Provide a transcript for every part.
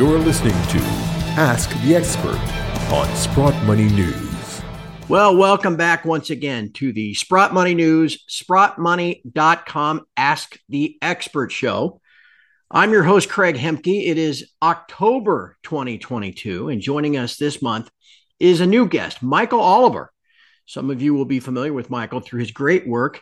You're listening to Ask the Expert on Sprott Money News. Well, welcome back once again to the Sprott Money News, sprottmoney.com Ask the Expert show. I'm your host, Craig Hemke. It is October 2022, and joining us this month is a new guest, Michael Oliver. Some of you will be familiar with Michael through his great work.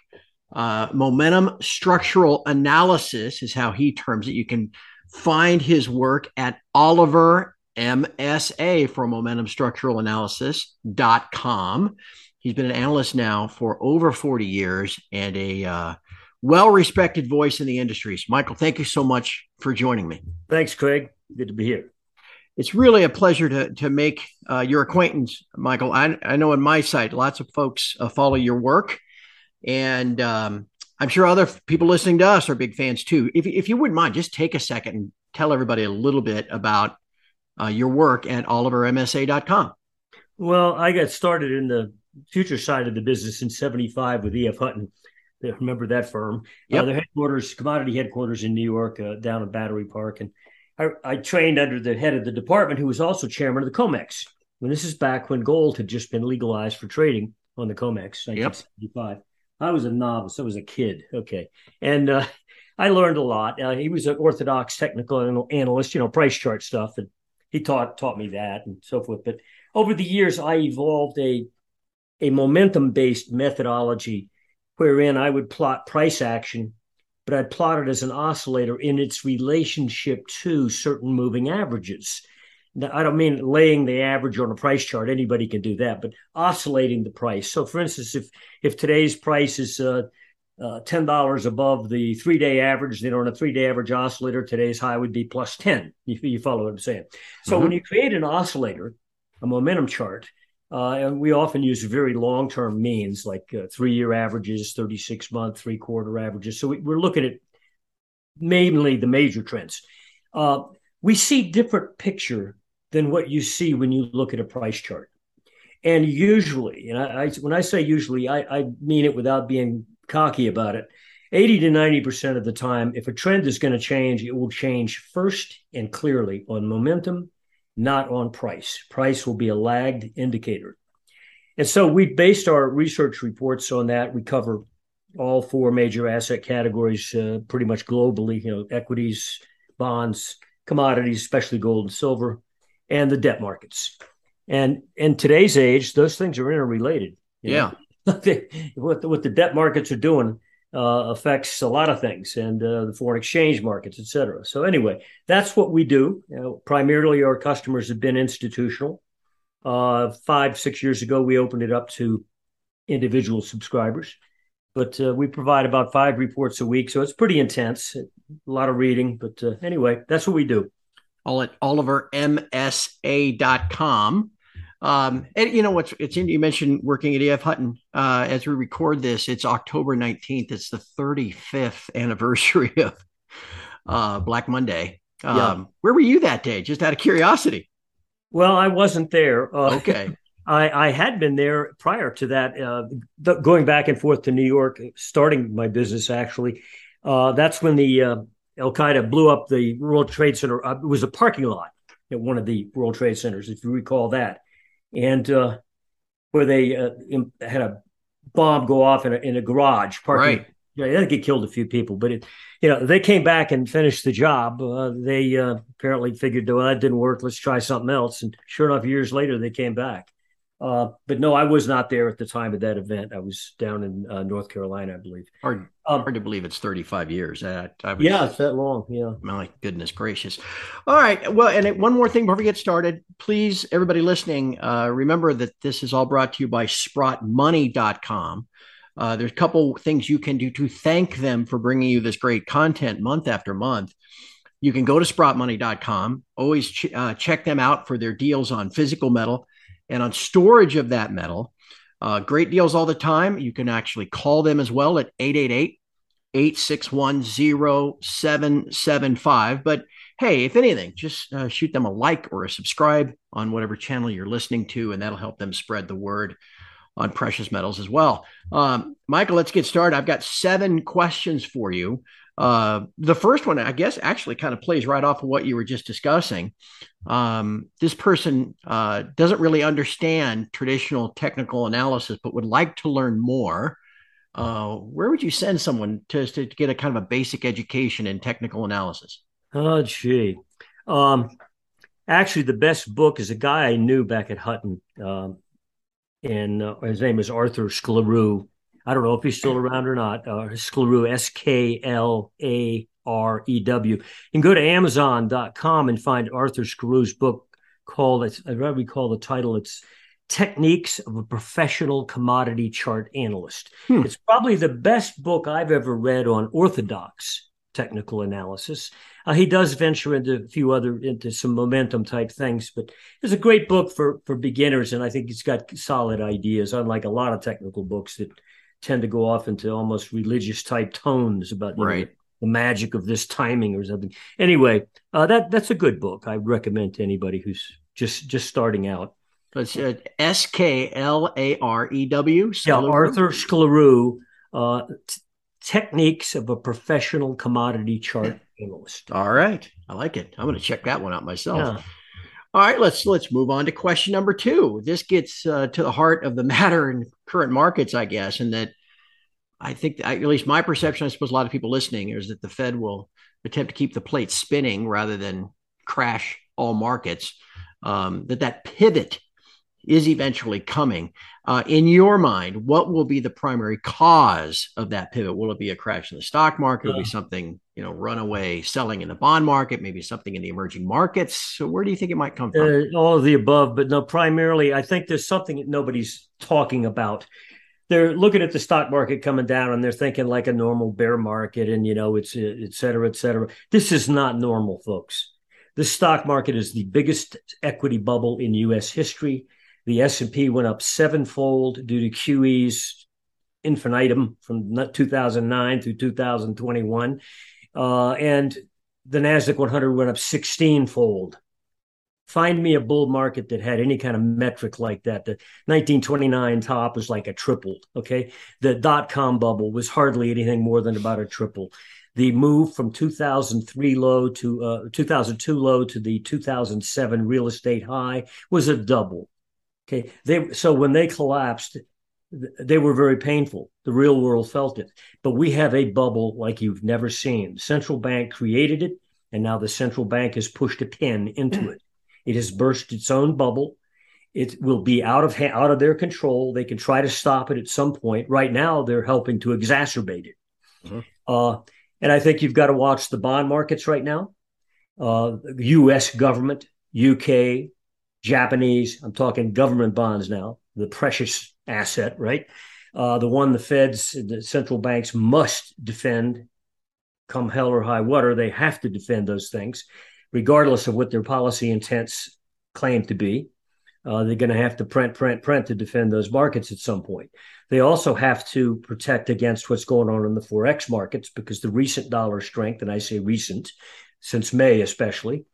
Uh, momentum structural analysis is how he terms it. You can find his work at Oliver MSA for momentum structural analysis.com. He's been an analyst now for over 40 years and a uh, well respected voice in the industries. Michael, thank you so much for joining me. Thanks, Craig. Good to be here. It's really a pleasure to, to make uh, your acquaintance, Michael. I, I know on my site, lots of folks uh, follow your work. And um, I'm sure other people listening to us are big fans too. If, if you wouldn't mind, just take a second and tell everybody a little bit about uh, your work at olivermsa.com. Well, I got started in the future side of the business in 75 with E.F. Hutton. Remember that firm? Uh, yep. Uh, their headquarters, commodity headquarters in New York, uh, down in Battery Park. And I, I, trained under the head of the department, who was also chairman of the COMEX. And this is back when gold had just been legalized for trading on the COMEX, 1975. Yep. I was a novice. I was a kid. Okay. And uh, I learned a lot. Uh, he was an orthodox technical analyst, you know, price chart stuff. And he taught taught me that and so forth. But over the years, I evolved a a momentum based methodology wherein I would plot price action, but I'd plot it as an oscillator in its relationship to certain moving averages. Now, I don't mean laying the average on a price chart. Anybody can do that, but oscillating the price. So, for instance, if if today's price is uh, uh, ten dollars above the three day average, then on a three day average oscillator, today's high would be plus ten. You, you follow what I'm saying? So, mm-hmm. when you create an oscillator, a momentum chart, uh, and we often use very long term means like uh, three year averages, 36 month, three quarter averages. So we, are looking at mainly the major trends. Uh, we see different picture than what you see when you look at a price chart. And usually, and I, I when I say usually, I, I mean it without being cocky about it. 80 to 90% of the time, if a trend is going to change, it will change first and clearly on momentum, not on price. Price will be a lagged indicator. And so we based our research reports on that. We cover all four major asset categories uh, pretty much globally, you know, equities, bonds, commodities, especially gold and silver, and the debt markets. And in today's age, those things are interrelated. Yeah. what, the, what the debt markets are doing uh, affects a lot of things and uh, the foreign exchange markets, et cetera. So, anyway, that's what we do. You know, primarily, our customers have been institutional. Uh, five, six years ago, we opened it up to individual subscribers. But uh, we provide about five reports a week. So it's pretty intense, a lot of reading. But uh, anyway, that's what we do all at olivermsa.com. Um, and you know what's it's in, you mentioned working at EF Hutton. Uh, as we record this, it's October 19th. It's the 35th anniversary of uh, Black Monday. Um, yeah. Where were you that day? Just out of curiosity. Well, I wasn't there. Uh, okay. I, I had been there prior to that, uh, th- going back and forth to New York, starting my business actually. Uh, that's when the uh, Al Qaeda blew up the World Trade Center. Uh, it was a parking lot at one of the World Trade Centers, if you recall that, and uh, where they uh, had a bomb go off in a, in a garage parking. Right. Yeah, they get killed a few people, but it, you know, they came back and finished the job. Uh, they uh, apparently figured, well, that didn't work. Let's try something else. And sure enough, years later, they came back. Uh, but no, I was not there at the time of that event. I was down in uh, North Carolina, I believe. Hard, um, hard to believe it's 35 years. Uh, was, yeah, it's that long. Yeah. My goodness gracious. All right. Well, and one more thing before we get started, please, everybody listening, uh, remember that this is all brought to you by sprottmoney.com. Uh, there's a couple things you can do to thank them for bringing you this great content month after month. You can go to sprottmoney.com. Always ch- uh, check them out for their deals on physical metal and on storage of that metal. Uh, great deals all the time. You can actually call them as well at 888 861 0775. But hey, if anything, just uh, shoot them a like or a subscribe on whatever channel you're listening to, and that'll help them spread the word on precious metals as well. Um, Michael, let's get started. I've got seven questions for you. Uh, the first one, I guess, actually kind of plays right off of what you were just discussing. Um, this person uh, doesn't really understand traditional technical analysis, but would like to learn more. Uh, where would you send someone to, to get a kind of a basic education in technical analysis? Oh, gee. Um, actually, the best book is a guy I knew back at Hutton. Um, and uh, his name is Arthur Sklarew. I don't know if he's still around or not. Uh, Sklarew, S K L A R E W. And go to Amazon.com and find Arthur Sklarew's book called, it's, I recall the title, it's Techniques of a Professional Commodity Chart Analyst. Hmm. It's probably the best book I've ever read on orthodox technical analysis. Uh, he does venture into a few other into some momentum type things, but it's a great book for for beginners, and I think it's got solid ideas. Unlike a lot of technical books that tend to go off into almost religious type tones about right. Know, the magic of this timing or something. Anyway, uh, that that's a good book. I recommend to anybody who's just just starting out. It's uh, S K L A R E W. Yeah, Arthur Sklarew. Uh, t- techniques of a professional commodity chart analyst. All right, I like it. I'm going to check that one out myself. Yeah. All right, let's let's move on to question number two. This gets uh, to the heart of the matter in current markets, I guess, and that I think, at least my perception, I suppose a lot of people listening is that the Fed will attempt to keep the plate spinning rather than crash all markets. Um, that that pivot is eventually coming. Uh, in your mind, what will be the primary cause of that pivot? Will it be a crash in the stock market? Will it be something, you know, runaway selling in the bond market? Maybe something in the emerging markets? So where do you think it might come from? Uh, all of the above, but no, primarily, I think there's something that nobody's talking about. They're looking at the stock market coming down and they're thinking like a normal bear market and, you know, it's et cetera, et cetera. This is not normal, folks. The stock market is the biggest equity bubble in U.S. history the S&P went up sevenfold due to QE's infinitum from 2009 through 2021. Uh, and the NASDAQ 100 went up 16 fold. Find me a bull market that had any kind of metric like that. The 1929 top was like a triple. Okay. The dot com bubble was hardly anything more than about a triple. The move from 2003 low to uh, 2002 low to the 2007 real estate high was a double. Okay. They so when they collapsed, they were very painful. The real world felt it. But we have a bubble like you've never seen. The central bank created it, and now the central bank has pushed a pin into it. It has burst its own bubble. It will be out of out of their control. They can try to stop it at some point. Right now, they're helping to exacerbate it. Mm-hmm. Uh, and I think you've got to watch the bond markets right now. Uh, U.S. government, UK, Japanese, I'm talking government bonds now, the precious asset, right? Uh, the one the Feds, the central banks must defend come hell or high water. They have to defend those things, regardless of what their policy intents claim to be. Uh, they're going to have to print, print, print to defend those markets at some point. They also have to protect against what's going on in the Forex markets because the recent dollar strength, and I say recent, since May especially,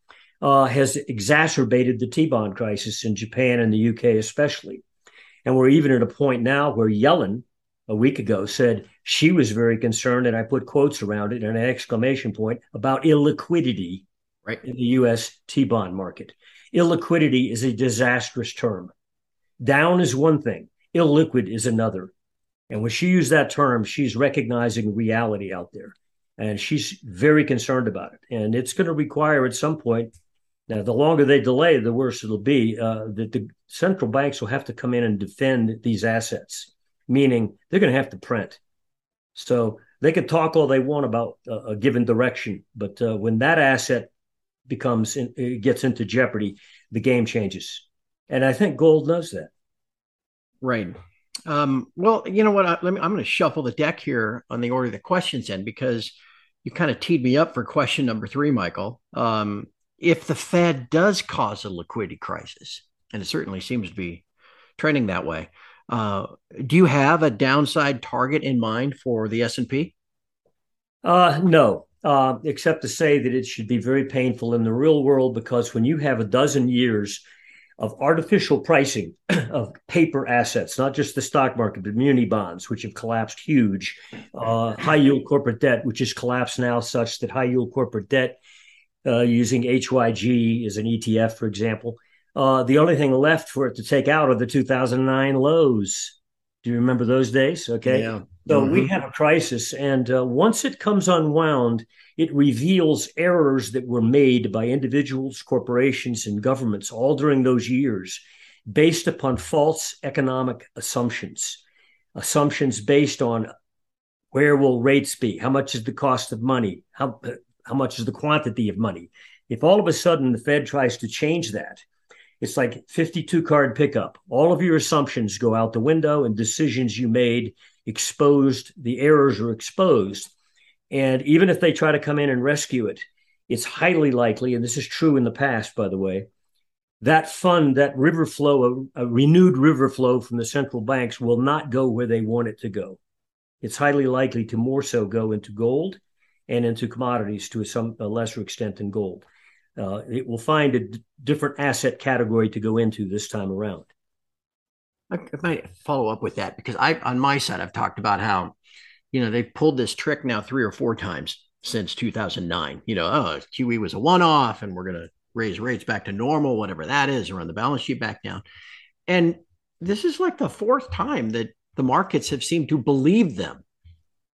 uh, has exacerbated the T bond crisis in Japan and the UK, especially. And we're even at a point now where Yellen, a week ago, said she was very concerned, and I put quotes around it and an exclamation point about illiquidity right. in the US T bond market. Illiquidity is a disastrous term. Down is one thing, illiquid is another. And when she used that term, she's recognizing reality out there. And she's very concerned about it. And it's going to require at some point now, the longer they delay, the worse it'll be. Uh, that the central banks will have to come in and defend these assets, meaning they're going to have to print. So they can talk all they want about uh, a given direction, but uh, when that asset becomes in, gets into jeopardy, the game changes. And I think gold knows that. Right. Um, well, you know what? I, let me, I'm going to shuffle the deck here on the order of the questions in because you kind of teed me up for question number three, Michael. Um, if the Fed does cause a liquidity crisis, and it certainly seems to be trending that way, uh, do you have a downside target in mind for the S and P? Uh, no, uh, except to say that it should be very painful in the real world because when you have a dozen years of artificial pricing of paper assets, not just the stock market, but muni bonds, which have collapsed huge, uh, high yield corporate debt, which has collapsed now such that high yield corporate debt uh, using HYG as an ETF, for example, uh, the only thing left for it to take out are the 2009 lows. Do you remember those days? Okay. Yeah. So Mhm. we have a crisis. And uh, once it comes unwound, it reveals errors that were made by individuals, corporations, and governments all during those years based upon false economic assumptions. Assumptions based on where will rates be? How much is the cost of money? How, how much is the quantity of money? If all of a sudden the Fed tries to change that, it's like 52 card pickup. All of your assumptions go out the window and decisions you made exposed, the errors are exposed. And even if they try to come in and rescue it, it's highly likely, and this is true in the past, by the way, that fund, that river flow, a, a renewed river flow from the central banks will not go where they want it to go. It's highly likely to more so go into gold and into commodities to some a lesser extent than gold. Uh, it will find a d- different asset category to go into this time around. I, I might follow up with that because I, on my side, I've talked about how, you know, they've pulled this trick now three or four times since 2009. You know, oh, QE was a one off and we're going to raise rates back to normal, whatever that is, or run the balance sheet back down. And this is like the fourth time that the markets have seemed to believe them.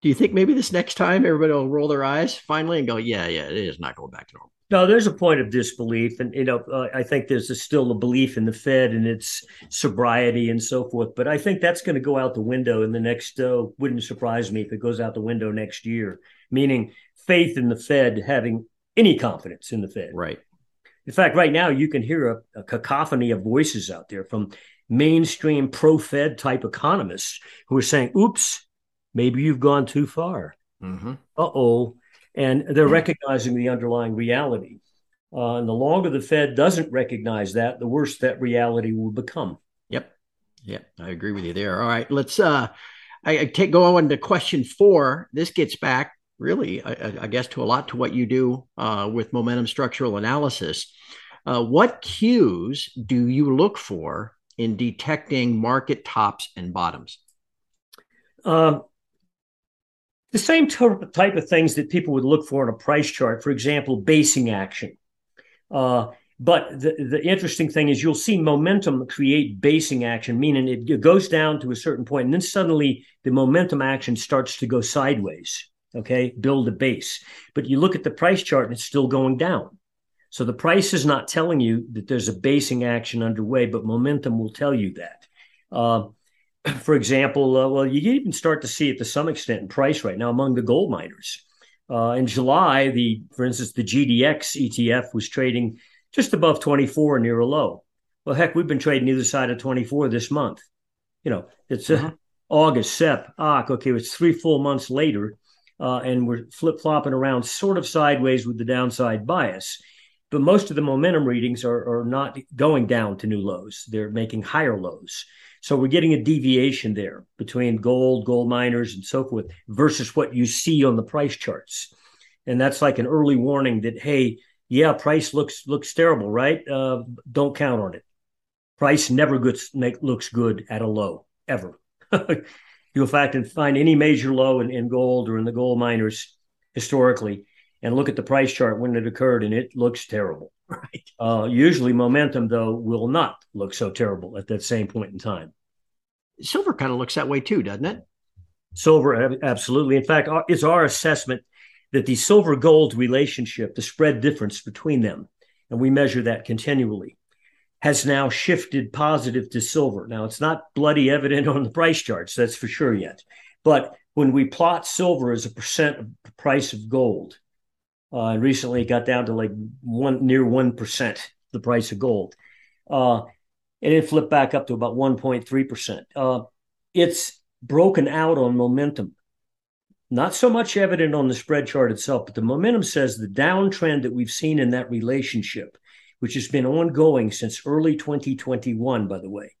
Do you think maybe this next time everybody will roll their eyes finally and go, yeah, yeah, it is not going back to normal? No, there's a point of disbelief, and you know, uh, I think there's a, still a belief in the Fed and its sobriety and so forth. But I think that's going to go out the window in the next. Uh, wouldn't surprise me if it goes out the window next year. Meaning, faith in the Fed, having any confidence in the Fed. Right. In fact, right now you can hear a, a cacophony of voices out there from mainstream pro-Fed type economists who are saying, "Oops, maybe you've gone too far." Mm-hmm. uh oh. And they're recognizing the underlying reality. Uh, and the longer the Fed doesn't recognize that, the worse that reality will become. Yep. Yep. I agree with you there. All right. Let's uh I, I take go on to question four. This gets back really, I, I guess, to a lot to what you do uh, with momentum structural analysis. Uh, what cues do you look for in detecting market tops and bottoms? Um, the same type of things that people would look for in a price chart, for example, basing action. Uh, but the, the interesting thing is you'll see momentum create basing action, meaning it goes down to a certain point, and then suddenly the momentum action starts to go sideways. Okay, build a base. But you look at the price chart and it's still going down. So the price is not telling you that there's a basing action underway, but momentum will tell you that. Uh, for example, uh, well, you can even start to see it to some extent in price right now among the gold miners. Uh, in July, the for instance, the GDX ETF was trading just above 24 near a low. Well, heck, we've been trading either side of 24 this month. You know, it's uh, August, Sep, Oc. Okay, it's three full months later, uh, and we're flip flopping around sort of sideways with the downside bias. But most of the momentum readings are, are not going down to new lows; they're making higher lows. So we're getting a deviation there between gold, gold miners, and so forth versus what you see on the price charts. And that's like an early warning that, hey, yeah, price looks looks terrible, right? Uh, don't count on it. Price never gets, make, looks good at a low, ever. You'll fact find any major low in, in gold or in the gold miners historically and look at the price chart when it occurred and it looks terrible. Right. Uh, usually, momentum, though, will not look so terrible at that same point in time. Silver kind of looks that way too, doesn't it? Silver, absolutely. In fact, it's our assessment that the silver gold relationship, the spread difference between them, and we measure that continually, has now shifted positive to silver. Now, it's not bloody evident on the price charts, that's for sure yet. But when we plot silver as a percent of the price of gold, uh, and recently got down to like one near one percent the price of gold, uh, and it flipped back up to about one point three percent. Uh, it's broken out on momentum. Not so much evident on the spread chart itself, but the momentum says the downtrend that we've seen in that relationship, which has been ongoing since early 2021, by the way,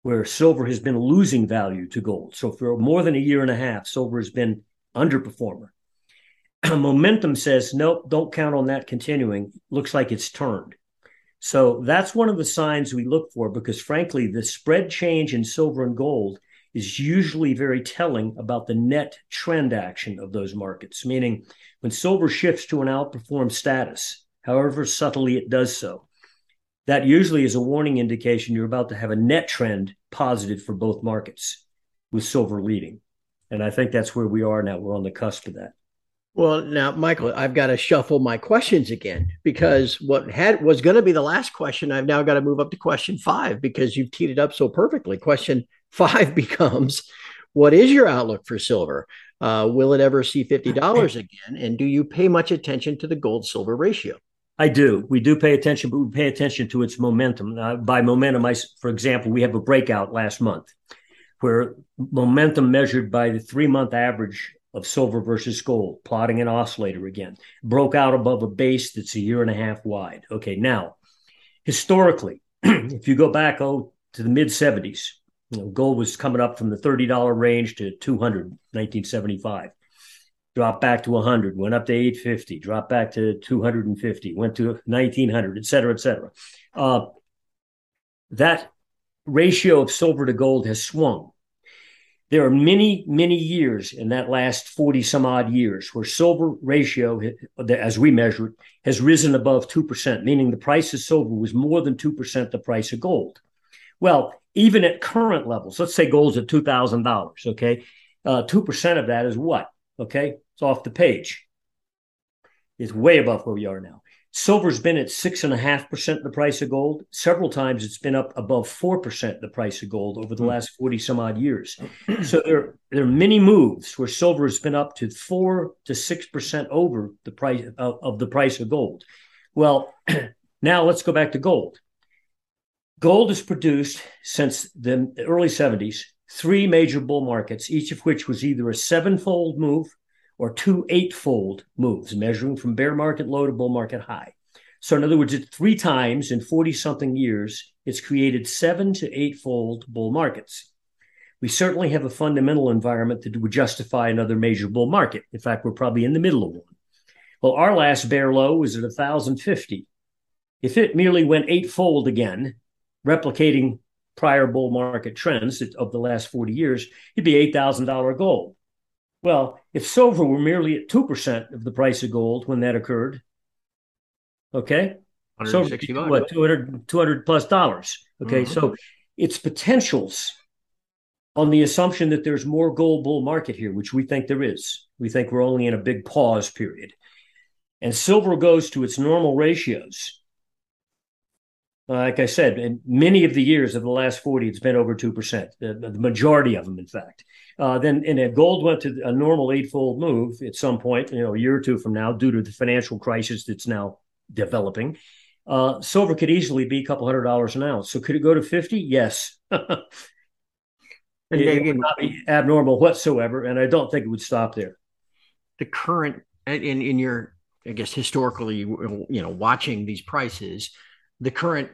where silver has been losing value to gold. So for more than a year and a half, silver has been underperformer. Momentum says, nope, don't count on that continuing. Looks like it's turned. So that's one of the signs we look for because, frankly, the spread change in silver and gold is usually very telling about the net trend action of those markets, meaning when silver shifts to an outperform status, however subtly it does so, that usually is a warning indication you're about to have a net trend positive for both markets with silver leading. And I think that's where we are now. We're on the cusp of that. Well, now, Michael, I've got to shuffle my questions again because what had was going to be the last question, I've now got to move up to question five because you've teed it up so perfectly. Question five becomes, what is your outlook for silver? Uh, will it ever see fifty dollars again? And do you pay much attention to the gold silver ratio? I do. We do pay attention, but we pay attention to its momentum. Uh, by momentum, I, for example, we have a breakout last month where momentum measured by the three month average of silver versus gold, plotting an oscillator again, broke out above a base that's a year and a half wide. Okay, now, historically, if you go back oh, to the mid 70s, you know, gold was coming up from the $30 range to 200 1975. Dropped back to 100, went up to 850, dropped back to 250, went to 1900, et cetera, et cetera. Uh, that ratio of silver to gold has swung there are many, many years in that last 40 some odd years where silver ratio, as we measure it, has risen above 2%, meaning the price of silver was more than 2% the price of gold. Well, even at current levels, let's say gold's at $2,000, okay? Uh, 2% of that is what? Okay, it's off the page. It's way above where we are now. Silver's been at six and a half percent the price of gold. Several times it's been up above four percent the price of gold over the hmm. last 40 some odd years. So there, there are many moves where silver has been up to four to six percent over the price of, of the price of gold. Well, now let's go back to gold. Gold has produced since the early 70s three major bull markets, each of which was either a sevenfold move or two eightfold moves, measuring from bear market low to bull market high. So, in other words, it's three times in 40 something years, it's created seven to eightfold bull markets. We certainly have a fundamental environment that would justify another major bull market. In fact, we're probably in the middle of one. Well, our last bear low was at 1,050. If it merely went eightfold again, replicating prior bull market trends of the last 40 years, it'd be $8,000 gold. Well, if silver were merely at 2% of the price of gold when that occurred, okay? So what, 200, 200 plus dollars. Okay, mm-hmm. so its potentials on the assumption that there's more gold bull market here, which we think there is. We think we're only in a big pause period. And silver goes to its normal ratios. Like I said, in many of the years of the last 40, it's been over 2%, the, the majority of them, in fact. Uh, then, and if gold went to a normal eightfold move at some point, you know, a year or two from now, due to the financial crisis that's now developing, uh, silver could easily be a couple hundred dollars an ounce. So, could it go to fifty? Yes. it, it would not be abnormal whatsoever, and I don't think it would stop there. The current in in your, I guess, historically, you know, watching these prices, the current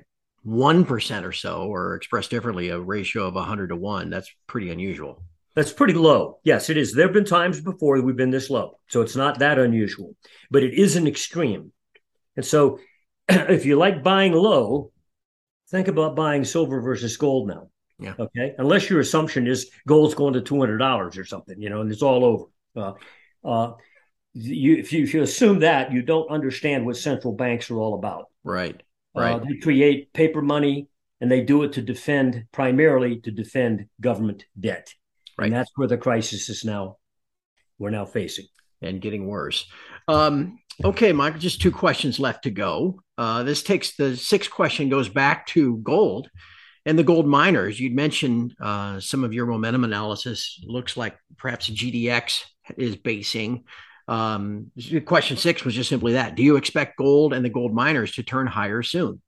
one percent or so, or expressed differently, a ratio of hundred to one. That's pretty unusual. That's pretty low. Yes, it is. There have been times before we've been this low. So it's not that unusual, but it is an extreme. And so if you like buying low, think about buying silver versus gold now. Yeah. Okay. Unless your assumption is gold's going to $200 or something, you know, and it's all over. Uh, uh, you, if you, if you assume that, you don't understand what central banks are all about. Right. Uh, they create paper money and they do it to defend, primarily to defend government debt. Right. And that's where the crisis is now, we're now facing. And getting worse. Um, okay, Michael, just two questions left to go. Uh, this takes the sixth question goes back to gold and the gold miners. You'd mentioned uh, some of your momentum analysis looks like perhaps GDX is basing. Um, question six was just simply that: Do you expect gold and the gold miners to turn higher soon?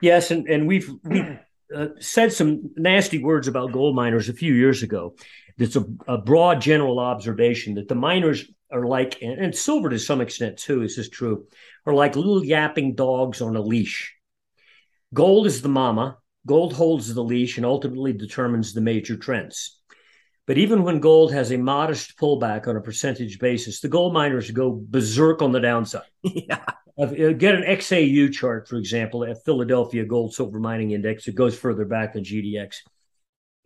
Yes, and and we've we've uh, said some nasty words about gold miners a few years ago. It's a, a broad general observation that the miners are like, and, and silver to some extent too, This is true, are like little yapping dogs on a leash. Gold is the mama, gold holds the leash and ultimately determines the major trends. But even when gold has a modest pullback on a percentage basis, the gold miners go berserk on the downside. yeah. uh, get an XAU chart, for example, at Philadelphia Gold Silver Mining Index. It goes further back than GDX,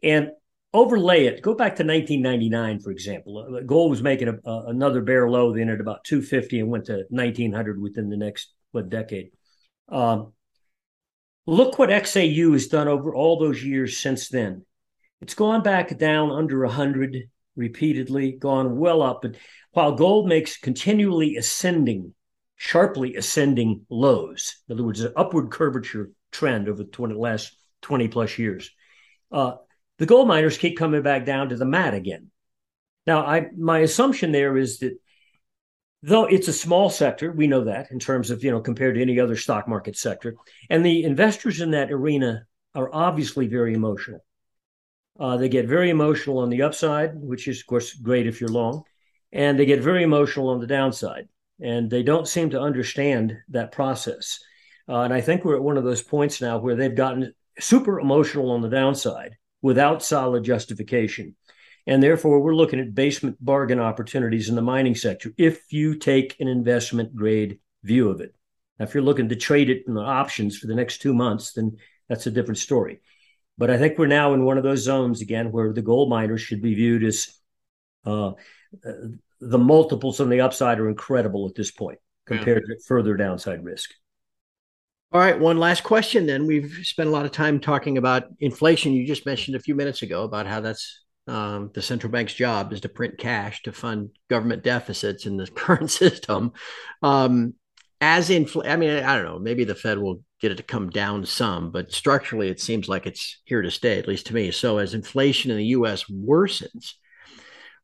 and overlay it. Go back to 1999, for example. Uh, gold was making a, a, another bear low then at about 250 and went to 1900 within the next what decade. Um, look what XAU has done over all those years since then. It's gone back down under 100 repeatedly, gone well up. But while gold makes continually ascending, sharply ascending lows, in other words, an upward curvature trend over the 20, last 20 plus years, uh, the gold miners keep coming back down to the mat again. Now, I my assumption there is that though it's a small sector, we know that in terms of you know compared to any other stock market sector, and the investors in that arena are obviously very emotional. Uh, they get very emotional on the upside, which is, of course, great if you're long, and they get very emotional on the downside. And they don't seem to understand that process. Uh, and I think we're at one of those points now where they've gotten super emotional on the downside without solid justification. And therefore, we're looking at basement bargain opportunities in the mining sector if you take an investment grade view of it. Now, if you're looking to trade it in the options for the next two months, then that's a different story. But I think we're now in one of those zones again where the gold miners should be viewed as uh, the multiples on the upside are incredible at this point compared yeah. to further downside risk. All right, one last question then. We've spent a lot of time talking about inflation. You just mentioned a few minutes ago about how that's um, the central bank's job is to print cash to fund government deficits in the current system. Um, as infl, I mean, I don't know. Maybe the Fed will get it to come down some, but structurally, it seems like it's here to stay, at least to me. So, as inflation in the U.S. worsens,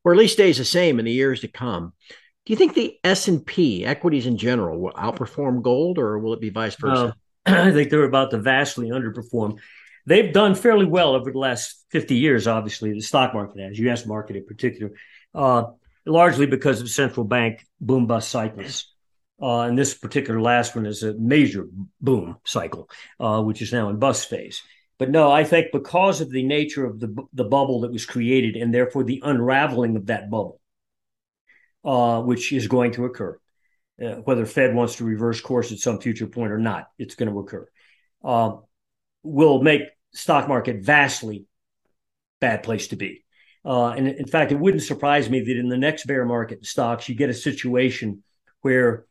or at least stays the same in the years to come, do you think the S and P equities in general will outperform gold, or will it be vice versa? Uh, I think they're about to vastly underperform. They've done fairly well over the last 50 years, obviously, the stock market has, U.S. market in particular, uh, largely because of central bank boom bust cycles. Uh, and this particular last one is a major boom cycle, uh, which is now in bust phase. But no, I think because of the nature of the the bubble that was created, and therefore the unraveling of that bubble, uh, which is going to occur, uh, whether Fed wants to reverse course at some future point or not, it's going to occur. Uh, will make stock market vastly bad place to be. Uh, and in fact, it wouldn't surprise me that in the next bear market in stocks, you get a situation where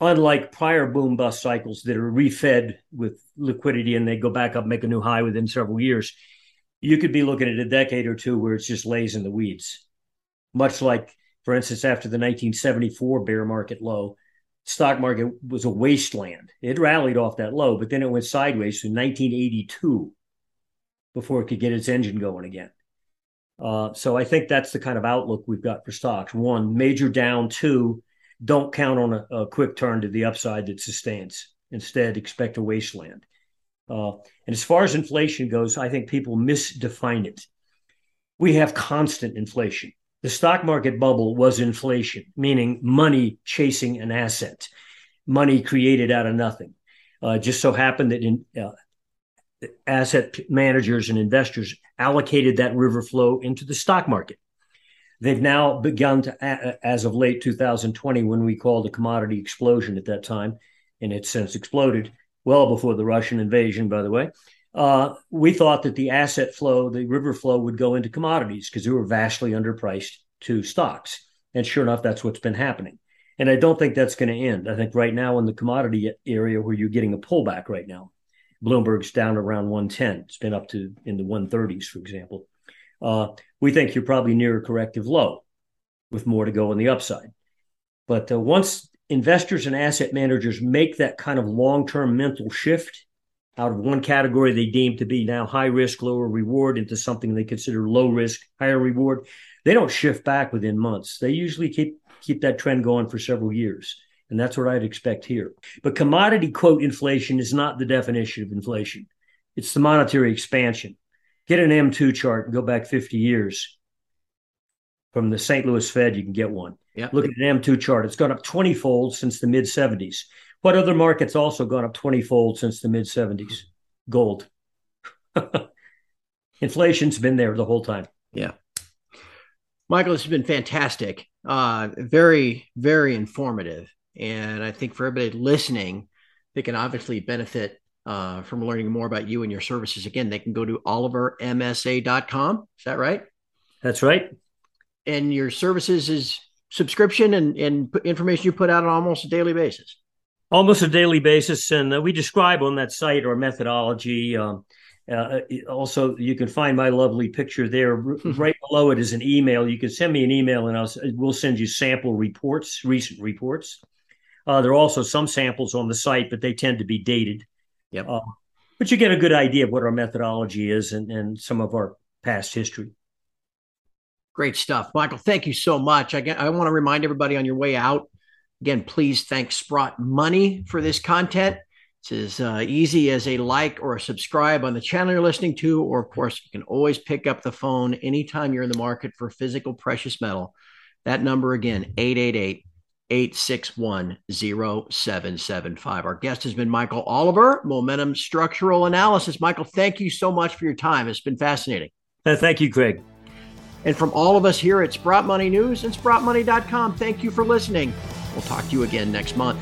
unlike prior boom bust cycles that are refed with liquidity and they go back up, make a new high within several years, you could be looking at a decade or two where it's just lays in the weeds. Much like, for instance, after the 1974 bear market low, stock market was a wasteland. It rallied off that low, but then it went sideways to 1982 before it could get its engine going again. Uh, so I think that's the kind of outlook we've got for stocks. One, major down. Two, don't count on a, a, quick turn to the upside that sustains. Instead, expect a wasteland. Uh, and as far as inflation goes, I think people misdefine it. We have constant inflation. The stock market bubble was inflation, meaning money chasing an asset, money created out of nothing. Uh, just so happened that in, uh, asset managers and investors allocated that river flow into the stock market. They've now begun to, as of late 2020, when we called a commodity explosion at that time, and it's since exploded well before the Russian invasion, by the way. Uh, we thought that the asset flow, the river flow, would go into commodities because they were vastly underpriced to stocks. And sure enough, that's what's been happening. And I don't think that's going to end. I think right now in the commodity area where you're getting a pullback right now, Bloomberg's down around 110. It's been up to in the 130s, for example uh, we think you're probably near a corrective low with more to go on the upside. But uh, once investors and asset managers make that kind of long term mental shift out of one category they deem to be now high risk, lower reward into something they consider low risk, higher reward, they don't shift back within months. They usually keep keep that trend going for several years. And that's what I'd expect here. But commodity quote inflation is not the definition of inflation. It's the monetary expansion get an M2 chart and go back 50 years from the St. Louis Fed, you can get one. Yeah. Look at an M2 chart. It's gone up 20 fold since the mid 70s. What other market's also gone up 20 fold since the mid 70s? Gold. Inflation's been there the whole time. Yeah. Michael, this has been fantastic. Uh, very, very informative. And I think for everybody listening, they can obviously benefit uh, from learning more about you and your services. Again, they can go to olivermsa.com. Is that right? That's right. And your services is subscription and, and information you put out on almost a daily basis. Almost a daily basis. And uh, we describe on that site our methodology. Um, uh, also, you can find my lovely picture there. right below it is an email. You can send me an email and I'll, we'll send you sample reports, recent reports. Uh, there are also some samples on the site, but they tend to be dated. Yep. Uh, but you get a good idea of what our methodology is and, and some of our past history. Great stuff. Michael, thank you so much. I, I want to remind everybody on your way out, again, please thank Sprott Money for this content. It's as uh, easy as a like or a subscribe on the channel you're listening to, or of course, you can always pick up the phone anytime you're in the market for physical precious metal. That number again, 888 861 0775. Our guest has been Michael Oliver, Momentum Structural Analysis. Michael, thank you so much for your time. It's been fascinating. Uh, thank you, Craig. And from all of us here at Sprott Money News and SprottMoney.com, thank you for listening. We'll talk to you again next month.